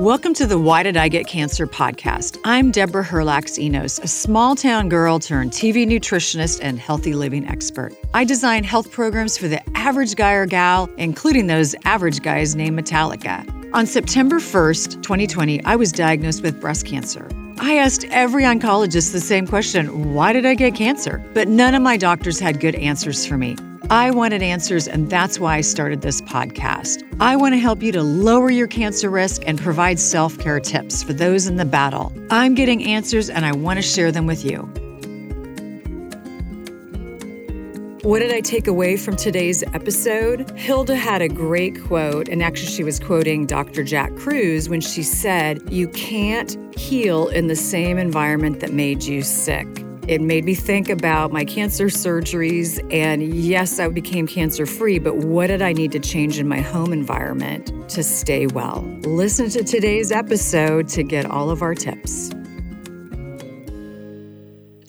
Welcome to the Why Did I Get Cancer podcast. I'm Deborah Herlax Enos, a small town girl turned TV nutritionist and healthy living expert. I design health programs for the average guy or gal, including those average guys named Metallica. On September 1st, 2020, I was diagnosed with breast cancer. I asked every oncologist the same question why did I get cancer? But none of my doctors had good answers for me. I wanted answers, and that's why I started this podcast. I want to help you to lower your cancer risk and provide self care tips for those in the battle. I'm getting answers, and I want to share them with you. What did I take away from today's episode? Hilda had a great quote, and actually, she was quoting Dr. Jack Kruse when she said, You can't heal in the same environment that made you sick. It made me think about my cancer surgeries. And yes, I became cancer free, but what did I need to change in my home environment to stay well? Listen to today's episode to get all of our tips.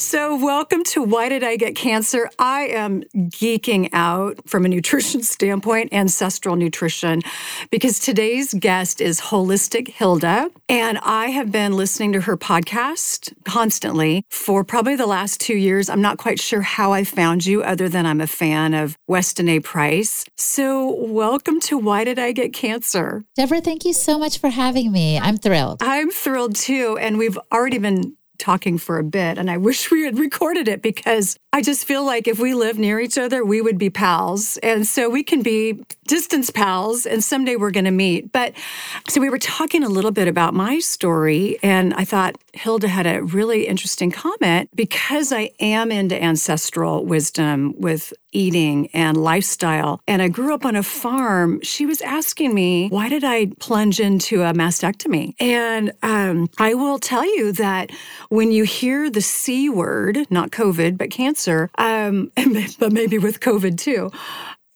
So, welcome to Why Did I Get Cancer? I am geeking out from a nutrition standpoint, ancestral nutrition, because today's guest is Holistic Hilda. And I have been listening to her podcast constantly for probably the last two years. I'm not quite sure how I found you, other than I'm a fan of Weston A. Price. So, welcome to Why Did I Get Cancer? Deborah, thank you so much for having me. I'm thrilled. I'm thrilled too. And we've already been talking for a bit and I wish we had recorded it because I just feel like if we live near each other, we would be pals. And so we can be distance pals and someday we're going to meet. But so we were talking a little bit about my story and I thought Hilda had a really interesting comment because I am into ancestral wisdom with eating and lifestyle and I grew up on a farm. She was asking me, why did I plunge into a mastectomy? And um, I will tell you that when you hear the C word, not COVID, but cancer, um, but maybe with COVID too,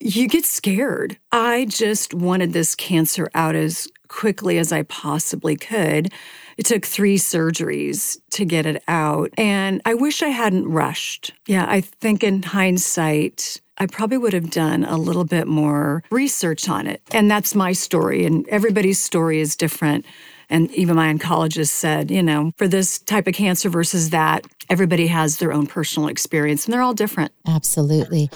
you get scared. I just wanted this cancer out as quickly as I possibly could. It took three surgeries to get it out. And I wish I hadn't rushed. Yeah, I think in hindsight, I probably would have done a little bit more research on it. And that's my story, and everybody's story is different. And even my oncologist said, you know, for this type of cancer versus that, everybody has their own personal experience and they're all different. Absolutely.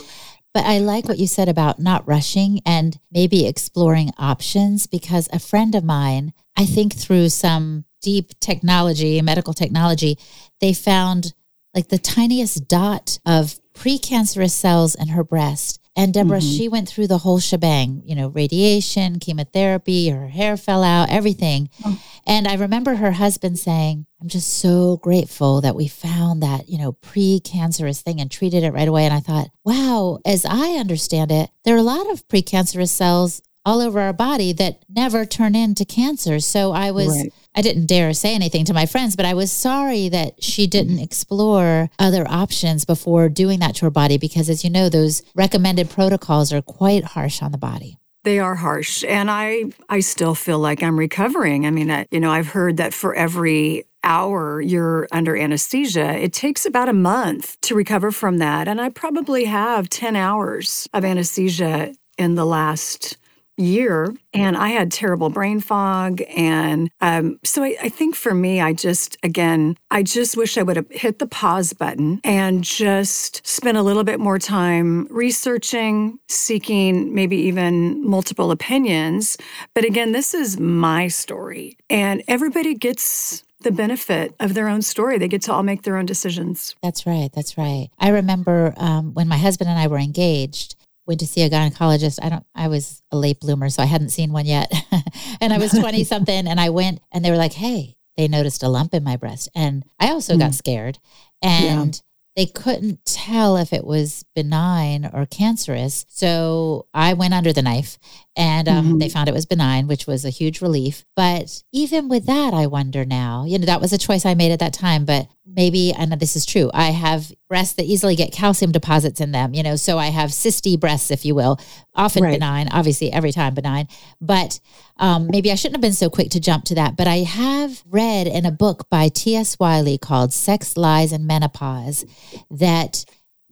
But I like what you said about not rushing and maybe exploring options because a friend of mine, I think through some deep technology, medical technology, they found like the tiniest dot of precancerous cells in her breast. And Deborah, mm-hmm. she went through the whole shebang, you know, radiation, chemotherapy, her hair fell out, everything. Oh. And I remember her husband saying, I'm just so grateful that we found that, you know, precancerous thing and treated it right away. And I thought, wow, as I understand it, there are a lot of precancerous cells all over our body that never turn into cancer. So I was. Right I didn't dare say anything to my friends, but I was sorry that she didn't explore other options before doing that to her body because, as you know, those recommended protocols are quite harsh on the body. They are harsh, and I I still feel like I'm recovering. I mean, I, you know, I've heard that for every hour you're under anesthesia, it takes about a month to recover from that, and I probably have 10 hours of anesthesia in the last year and I had terrible brain fog. And um, so I, I, think for me, I just, again, I just wish I would have hit the pause button and just spent a little bit more time researching, seeking maybe even multiple opinions. But again, this is my story, and everybody gets the benefit of their own story. They get to all make their own decisions. That's right. That's right. I remember um, when my husband and I were engaged went to see a gynecologist. I don't, I was a late bloomer, so I hadn't seen one yet. and I was 20 something and I went and they were like, hey, they noticed a lump in my breast. And I also mm. got scared. And yeah they couldn't tell if it was benign or cancerous. So I went under the knife and um, mm-hmm. they found it was benign, which was a huge relief. But even with that, I wonder now, you know, that was a choice I made at that time, but maybe, and this is true, I have breasts that easily get calcium deposits in them, you know, so I have cysty breasts, if you will, often right. benign, obviously every time benign. But um, maybe I shouldn't have been so quick to jump to that. But I have read in a book by T.S. Wiley called Sex, Lies, and Menopause that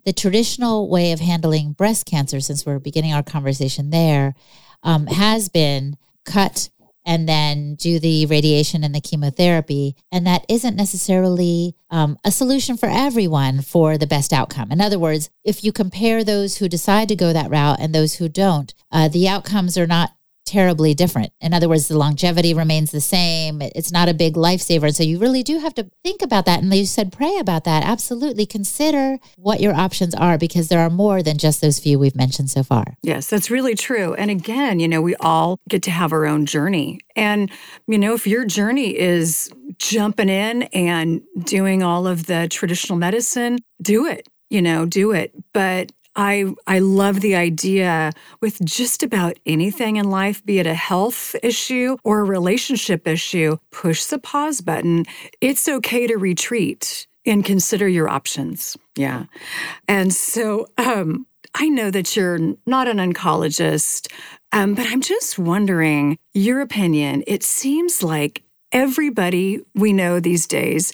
the traditional way of handling breast cancer, since we're beginning our conversation there, um, has been cut and then do the radiation and the chemotherapy. And that isn't necessarily um, a solution for everyone for the best outcome. In other words, if you compare those who decide to go that route and those who don't, uh, the outcomes are not terribly different. In other words, the longevity remains the same. It's not a big lifesaver. So you really do have to think about that. And you said pray about that. Absolutely. Consider what your options are because there are more than just those few we've mentioned so far. Yes, that's really true. And again, you know, we all get to have our own journey. And, you know, if your journey is jumping in and doing all of the traditional medicine, do it, you know, do it. But I I love the idea with just about anything in life, be it a health issue or a relationship issue, push the pause button. It's okay to retreat and consider your options. Yeah. And so um, I know that you're not an oncologist, um, but I'm just wondering your opinion. It seems like everybody we know these days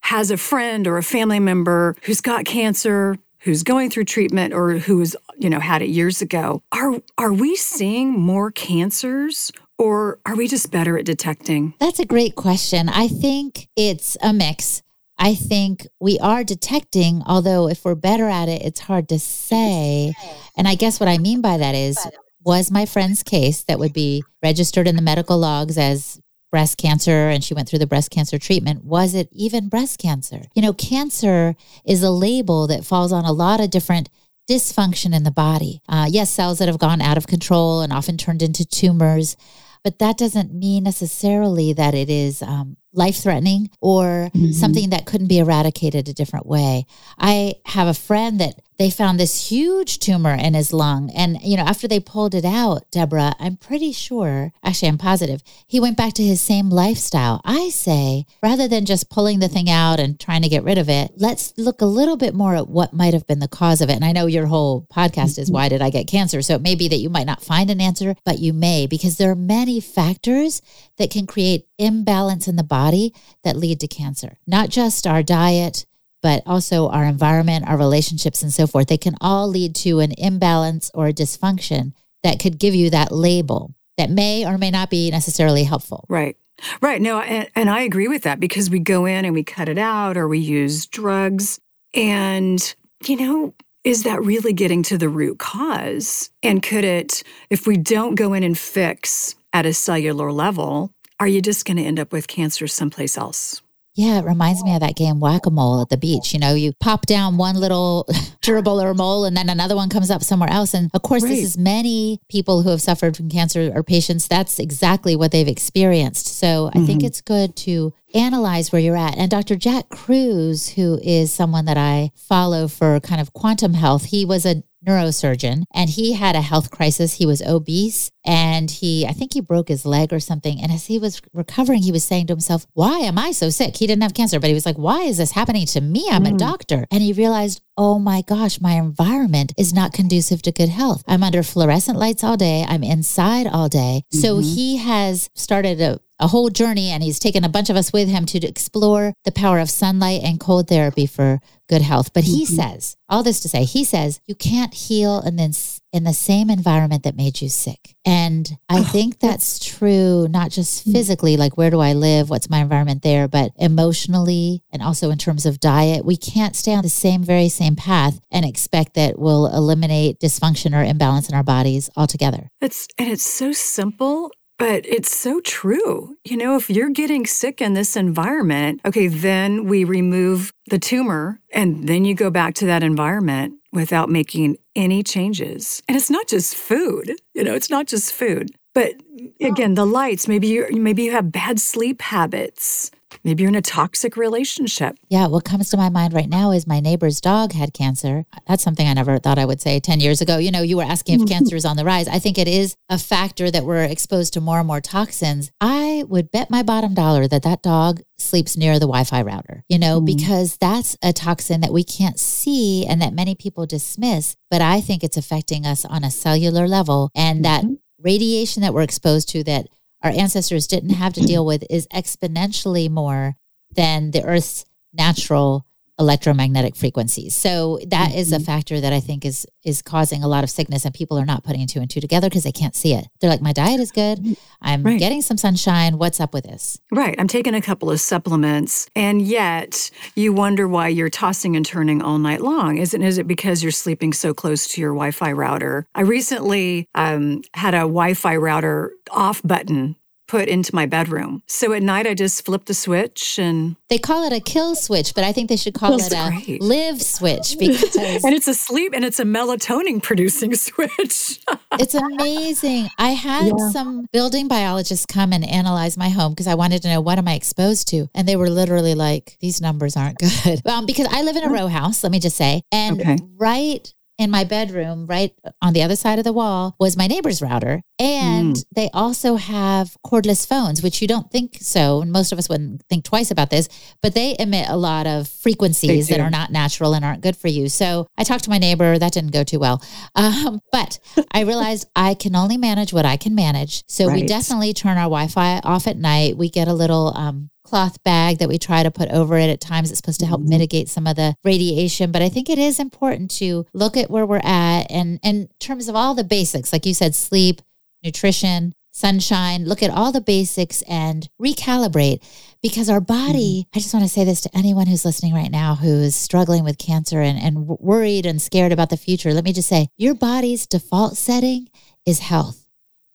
has a friend or a family member who's got cancer, who's going through treatment or who's you know had it years ago are are we seeing more cancers or are we just better at detecting? That's a great question. I think it's a mix. I think we are detecting although if we're better at it it's hard to say. And i guess what i mean by that is was my friend's case that would be registered in the medical logs as breast cancer and she went through the breast cancer treatment. Was it even breast cancer? You know, cancer is a label that falls on a lot of different dysfunction in the body. Uh, yes, cells that have gone out of control and often turned into tumors, but that doesn't mean necessarily that it is um, life threatening or mm-hmm. something that couldn't be eradicated a different way. I have a friend that they found this huge tumor in his lung. And, you know, after they pulled it out, Deborah, I'm pretty sure, actually, I'm positive, he went back to his same lifestyle. I say, rather than just pulling the thing out and trying to get rid of it, let's look a little bit more at what might have been the cause of it. And I know your whole podcast is, Why Did I Get Cancer? So it may be that you might not find an answer, but you may, because there are many factors that can create imbalance in the body that lead to cancer, not just our diet but also our environment, our relationships, and so forth. They can all lead to an imbalance or a dysfunction that could give you that label that may or may not be necessarily helpful. Right. Right. No, and, and I agree with that because we go in and we cut it out or we use drugs. And, you know, is that really getting to the root cause? And could it, if we don't go in and fix at a cellular level, are you just going to end up with cancer someplace else? Yeah, it reminds me of that game whack a mole at the beach. You know, you pop down one little gerbil or mole and then another one comes up somewhere else. And of course, right. this is many people who have suffered from cancer or patients. That's exactly what they've experienced. So mm-hmm. I think mm-hmm. it's good to analyze where you're at. And Dr. Jack Kruse, who is someone that I follow for kind of quantum health, he was a neurosurgeon and he had a health crisis. He was obese and he, I think he broke his leg or something. And as he was recovering, he was saying to himself, Why am I so sick? He didn't have cancer, but he was like, Why is this happening to me? I'm mm. a doctor. And he realized, Oh my gosh, my environment is not conducive to good health. I'm under fluorescent lights all day. I'm inside all day. Mm-hmm. So he has started a a whole journey and he's taken a bunch of us with him to explore the power of sunlight and cold therapy for good health. But he mm-hmm. says, all this to say, he says, you can't heal and then in the same environment that made you sick. And I oh, think that's true, not just mm. physically, like where do I live? What's my environment there? But emotionally and also in terms of diet, we can't stay on the same, very same path and expect that we'll eliminate dysfunction or imbalance in our bodies altogether. It's, and it's so simple but it's so true. You know, if you're getting sick in this environment, okay, then we remove the tumor and then you go back to that environment without making any changes. And it's not just food, you know, it's not just food. But again, the lights, maybe you maybe you have bad sleep habits. Maybe you're in a toxic relationship. Yeah, what comes to my mind right now is my neighbor's dog had cancer. That's something I never thought I would say 10 years ago. You know, you were asking if cancer is on the rise. I think it is a factor that we're exposed to more and more toxins. I would bet my bottom dollar that that dog sleeps near the Wi Fi router, you know, mm. because that's a toxin that we can't see and that many people dismiss. But I think it's affecting us on a cellular level. And that mm-hmm. radiation that we're exposed to that our ancestors didn't have to deal with is exponentially more than the Earth's natural electromagnetic frequencies. So that Mm-hmm. is a factor that I think is is causing a lot of sickness and people are not putting two and two together because they can't see it. They're like my diet is good. I'm Right. getting some sunshine. What's up with this? Right. I'm taking a couple of supplements, and yet you wonder why you're tossing and turning all night long. Isn't is it because you're sleeping so close to your Wi-Fi router? I recently um, had a Wi-Fi router off button put into my bedroom, so at night I just flip the switch and They call it a kill switch, but I think they should call it a great. live switch because and it's a sleep and it's a melatonin producing switch. It's amazing. I had Yeah. some building biologists come and analyze my home because I wanted to know what am I exposed to, and they were literally like, "These numbers aren't good." Um, because I live in a row house, let me just say, and Okay. right in my bedroom, right on the other side of the wall, was my neighbor's router, and they also have cordless phones, which you don't think so, and most of us wouldn't think twice about this, but they emit a lot of frequencies that are not natural and aren't good for you. So I talked to my neighbor. That didn't go too well. Um, but I realized I can only manage what I can manage. So we definitely turn our Wi Fi off at night. We get a little um, cloth bag that we try to put over it at times. It's supposed to help Mhm. mitigate some of the radiation. But I think it is important to look at where we're at and, and in terms of all the basics, like you said, sleep, nutrition, sunshine, look at all the basics and recalibrate because our body, I just want to say this to anyone who's listening right now who is struggling with cancer and, and worried and scared about the future. Let me just say your body's default setting is health.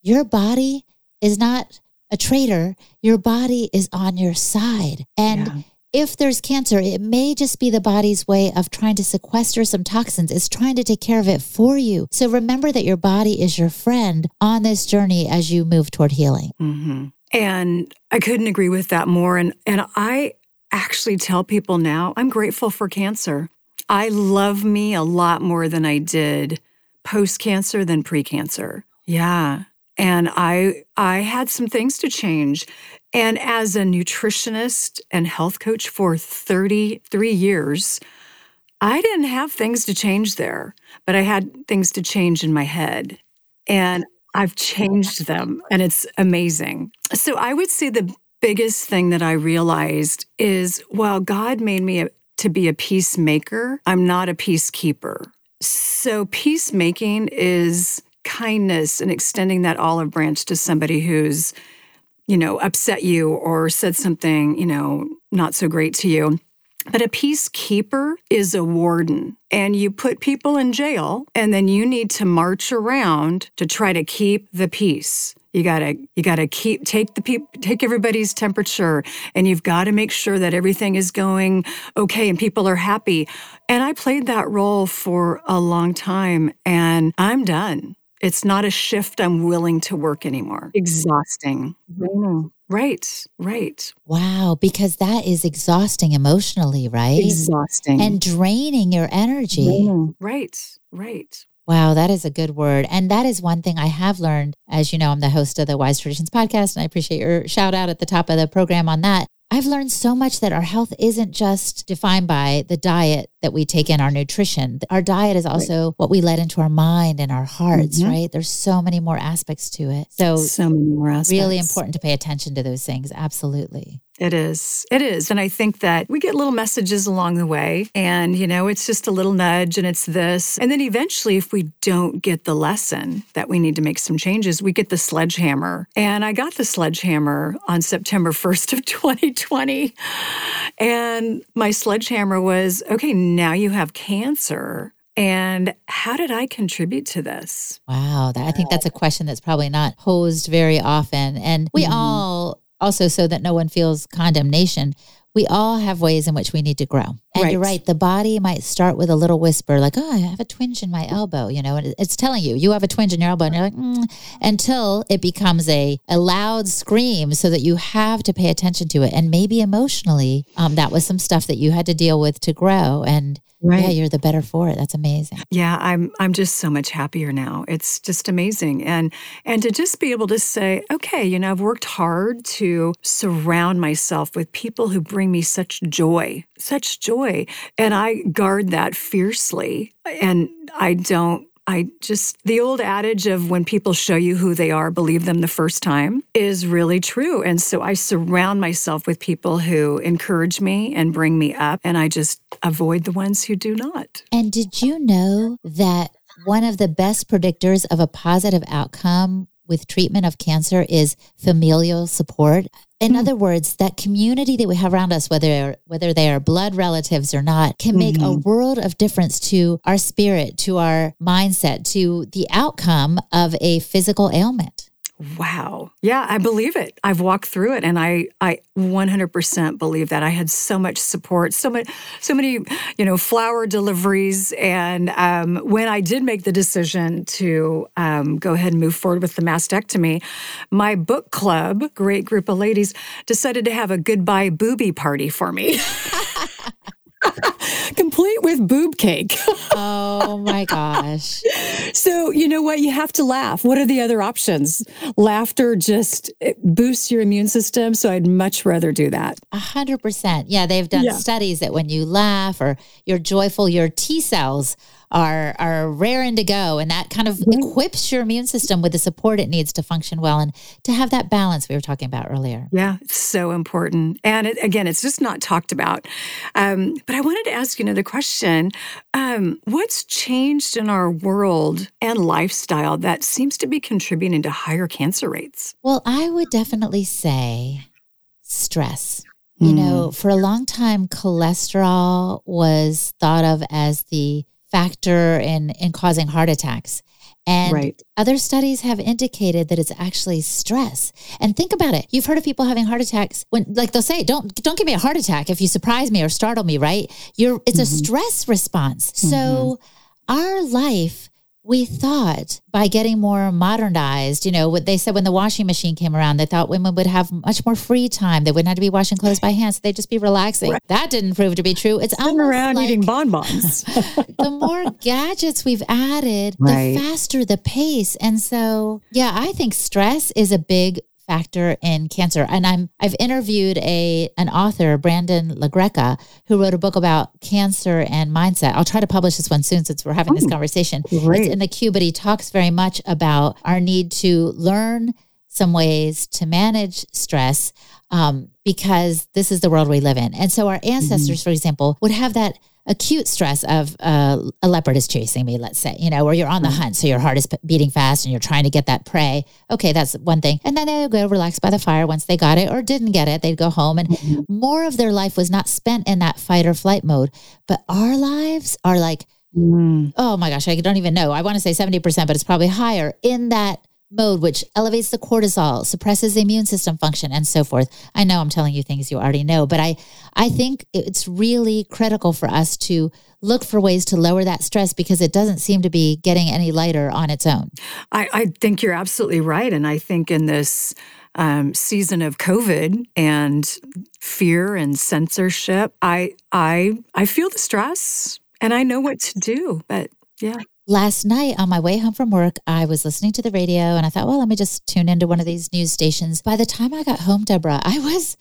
Your body is not a traitor. Your body is on your side. And Yeah. if there's cancer, it may just be the body's way of trying to sequester some toxins. It's trying to take care of it for you. So remember that your body is your friend on this journey as you move toward healing. hmm And I couldn't agree with that more. And and I actually tell people now I'm grateful for cancer. I love me a lot more than I did post cancer than pre cancer. Yeah. And I I had some things to change. And as a nutritionist and health coach for 33 years, I didn't have things to change there, but I had things to change in my head. And I've changed them and it's amazing. So I would say the biggest thing that I realized is while God made me a, to be a peacemaker, I'm not a peacekeeper. So peacemaking is kindness and extending that olive branch to somebody who's, you know, upset you or said something, you know, not so great to you. But a peacekeeper is a warden, and you put people in jail, and then you need to march around to try to keep the peace. You gotta, you gotta keep take the peop, take everybody's temperature, and you've got to make sure that everything is going okay and people are happy. And I played that role for a long time, and I'm done. It's not a shift I'm willing to work anymore. Exhausting. Mm-hmm. Right, right. Wow, because that is exhausting emotionally, right? Exhausting. And draining your energy. Right, right. Wow, that is a good word. And that is one thing I have learned. As you know, I'm the host of the Wise Traditions podcast, and I appreciate your shout out at the top of the program on that. I've learned so much that our health isn't just defined by the diet that we take in, our nutrition. Our diet is also what we let into our mind and our hearts, Mhm. right? There's so many more aspects to it. So, So many more aspects. really important to pay attention to those things. Absolutely. It is. It is. And I think that we get little messages along the way. And, you know, it's just a little nudge and it's this. And then eventually, if we don't get the lesson that we need to make some changes, we get the sledgehammer. And I got the sledgehammer on September 1st of 2020. And my sledgehammer was okay, now you have cancer. And how did I contribute to this? Wow. That, I think that's a question that's probably not posed very often. And we Mhm. all, also, so that no one feels condemnation, we all have ways in which we need to grow. And you're Right. right. The body might start with a little whisper, like, oh, I have a twinge in my elbow, you know, and it's telling you, you have a twinge in your elbow. And you're like, mm, until it becomes a, a loud scream so that you have to pay attention to it. And maybe emotionally, um, that was some stuff that you had to deal with to grow. And yeah, you're the better for it. That's amazing. Yeah, I'm I'm just so much happier now. It's just amazing. And and to just be able to say, okay, you know, I've worked hard to surround myself with people who bring me such joy, such joy. And I guard that fiercely. And I don't I just, the old adage of when people show you who they are, believe them the first time is really true. And so I surround myself with people who encourage me and bring me up, and I just avoid the ones who do not. And did you know that one of the best predictors of a positive outcome with treatment of cancer is familial support. In mm. other words, that community that we have around us, whether whether they are blood relatives or not, can make mm-hmm. a world of difference to our spirit, to our mindset, to the outcome of a physical ailment. Wow. Yeah, I believe it. I've walked through it and I I 100% believe that. I had so much support, so much so many, you know, flower deliveries and um, when I did make the decision to um, go ahead and move forward with the mastectomy, my book club, great group of ladies, decided to have a goodbye booby party for me. with boob cake. oh my gosh. So, you know what? You have to laugh. What are the other options? Laughter just boosts your immune system. So, I'd much rather do that. A hundred percent. Yeah. They've done yeah. studies that when you laugh or you're joyful, your T cells are are raring to go. And that kind of mm-hmm. equips your immune system with the support it needs to function well and to have that balance we were talking about earlier. Yeah it's so important. And it, again it's just not talked about. Um, but i wanted to ask you another question. Um, what's changed in our world and lifestyle that seems to be contributing to higher cancer rates? Well i would definitely say stress. You know, mm. for a long time, cholesterol was thought of as the factor in in causing heart attacks. And right. other studies have indicated that it's actually stress. And think about it. You've heard of people having heart attacks when like they'll say, Don't don't give me a heart attack if you surprise me or startle me, right? You're it's mm-hmm. a stress response. Mm-hmm. So our life we thought by getting more modernized, you know, what they said when the washing machine came around, they thought women would have much more free time. They wouldn't have to be washing clothes by hand. So they'd just be relaxing. Right. That didn't prove to be true. It's sitting around like eating bonbons. the more gadgets we've added, right. the faster the pace. And so, yeah, I think stress is a big factor in cancer. And I'm I've interviewed a an author, Brandon LaGreca, who wrote a book about cancer and mindset. I'll try to publish this one soon since we're having this conversation. Great. It's in the queue, but he talks very much about our need to learn some ways to manage stress um, because this is the world we live in. And so our ancestors, mm-hmm. for example, would have that acute stress of uh, a leopard is chasing me, let's say, you know, or you're on the mm-hmm. hunt, so your heart is beating fast and you're trying to get that prey. Okay, that's one thing. And then they would go relax by the fire once they got it or didn't get it. They'd go home, and mm-hmm. more of their life was not spent in that fight or flight mode. But our lives are like, mm. oh my gosh, I don't even know. I want to say 70%, but it's probably higher in that mode, which elevates the cortisol, suppresses the immune system function, and so forth. I know I'm telling you things you already know, but I, I think it's really critical for us to look for ways to lower that stress because it doesn't seem to be getting any lighter on its own. I, I think you're absolutely right. And I think in this um, season of COVID and fear and censorship, I I I feel the stress and I know what to do. But yeah last night on my way home from work, I was listening to the radio and I thought, well, let me just tune into one of these news stations. By the time I got home, Deborah, I was,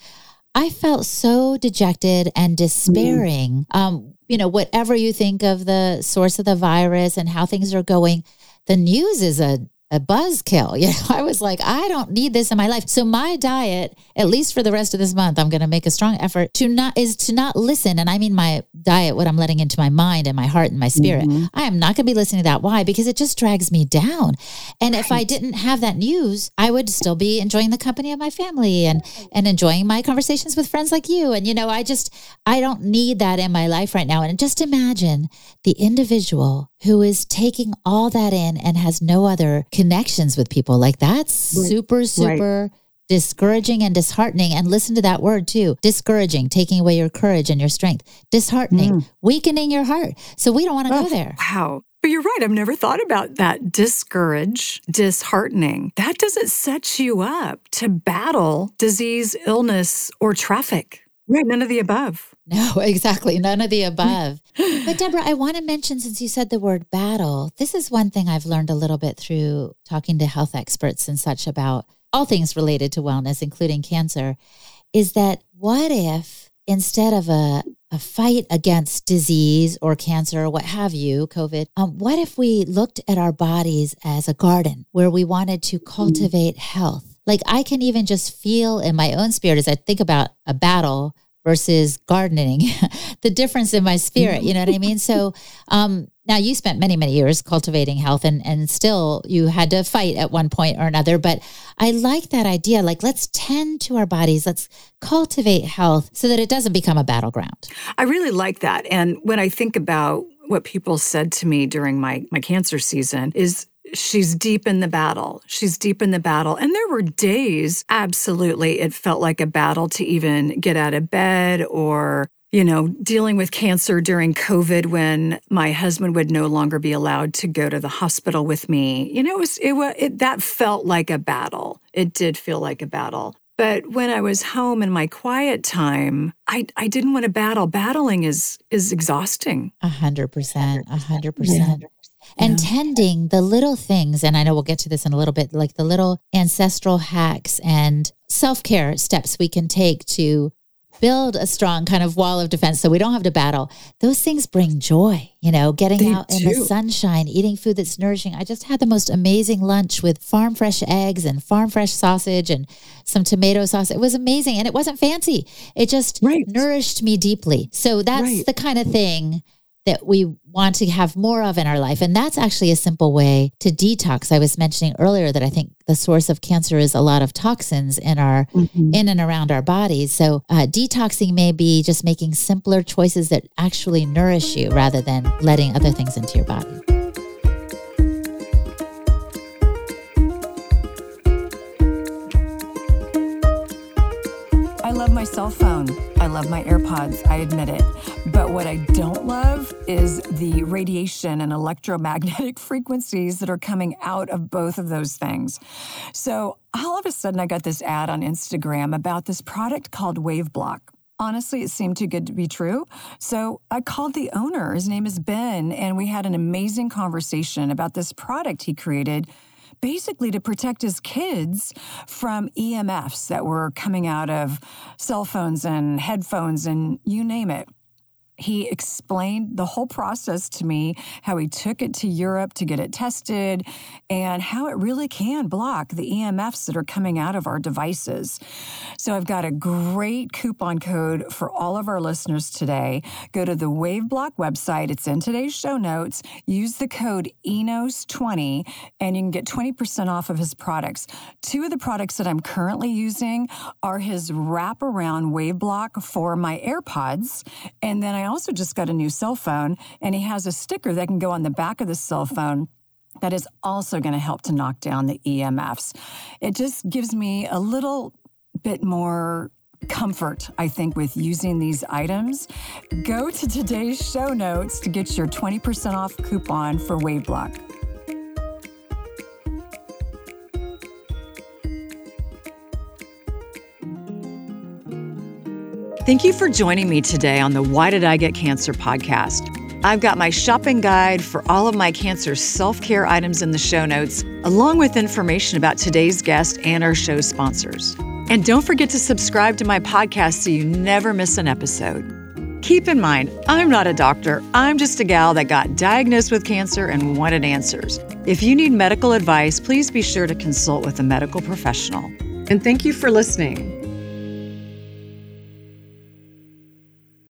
I felt so dejected and despairing. Mm. Um, you know, whatever you think of the source of the virus and how things are going, the news is a a buzzkill. You know, I was like, I don't need this in my life. So my diet, at least for the rest of this month, I'm going to make a strong effort to not is to not listen. And I mean my diet, what I'm letting into my mind and my heart and my spirit. Mm-hmm. I am not going to be listening to that. Why? Because it just drags me down. And right. if I didn't have that news, I would still be enjoying the company of my family and and enjoying my conversations with friends like you. And you know, I just I don't need that in my life right now. And just imagine the individual who is taking all that in and has no other connections with people. Like that's right. super, super right. discouraging and disheartening. And listen to that word too discouraging, taking away your courage and your strength, disheartening, mm. weakening your heart. So we don't want to oh, go there. Wow. But you're right. I've never thought about that. Discourage, disheartening. That doesn't set you up to battle disease, illness, or traffic. Right. None of the above. No, exactly. None of the above. but Deborah, I want to mention since you said the word battle, this is one thing I've learned a little bit through talking to health experts and such about all things related to wellness, including cancer, is that what if instead of a a fight against disease or cancer or what have you, COVID, um, what if we looked at our bodies as a garden where we wanted to cultivate health? Like I can even just feel in my own spirit as I think about a battle versus gardening, the difference in my spirit. You know what I mean? So, um, now you spent many, many years cultivating health and, and still you had to fight at one point or another. But I like that idea. Like, let's tend to our bodies. Let's cultivate health so that it doesn't become a battleground. I really like that. And when I think about what people said to me during my, my cancer season is she's deep in the battle. She's deep in the battle. And there were days, absolutely, it felt like a battle to even get out of bed or, you know, dealing with cancer during COVID when my husband would no longer be allowed to go to the hospital with me. You know, it was, it was, it, that felt like a battle. It did feel like a battle. But when I was home in my quiet time, I, I didn't want to battle. Battling is is exhausting. A hundred percent. A hundred percent and yeah. tending the little things. And I know we'll get to this in a little bit, like the little ancestral hacks and self care steps we can take to build a strong kind of wall of defense so we don't have to battle. Those things bring joy, you know, getting they out do. in the sunshine, eating food that's nourishing. I just had the most amazing lunch with farm fresh eggs and farm fresh sausage and some tomato sauce. It was amazing and it wasn't fancy. It just right. nourished me deeply. So that's right. the kind of thing that we want to have more of in our life. And that's actually a simple way to detox. I was mentioning earlier that I think the source of cancer is a lot of toxins in our mm-hmm. in and around our bodies. So uh, detoxing may be just making simpler choices that actually nourish you rather than letting other things into your body. I love my cell phone. I love my AirPods. I admit it. But what I don't love is the radiation and electromagnetic frequencies that are coming out of both of those things. So all of a sudden, I got this ad on Instagram about this product called WaveBlock. Honestly, it seemed too good to be true. So I called the owner. His name is Ben, and we had an amazing conversation about this product he created basically to protect his kids from EMFs that were coming out of cell phones and headphones and you name it he explained the whole process to me, how he took it to Europe to get it tested, and how it really can block the EMFs that are coming out of our devices. So I've got a great coupon code for all of our listeners today. Go to the WaveBlock website, it's in today's show notes. Use the code ENOS20 and you can get 20% off of his products. Two of the products that I'm currently using are his wraparound WaveBlock for my AirPods, and then I also just got a new cell phone, and he has a sticker that can go on the back of the cell phone that is also going to help to knock down the EMFs. It just gives me a little bit more comfort, I think, with using these items. Go to today's show notes to get your 20% off coupon for WaveBlock. Thank you for joining me today on the Why Did I Get Cancer podcast. I've got my shopping guide for all of my cancer self care items in the show notes, along with information about today's guest and our show sponsors. And don't forget to subscribe to my podcast so you never miss an episode. Keep in mind, I'm not a doctor. I'm just a gal that got diagnosed with cancer and wanted answers. If you need medical advice, please be sure to consult with a medical professional. And thank you for listening.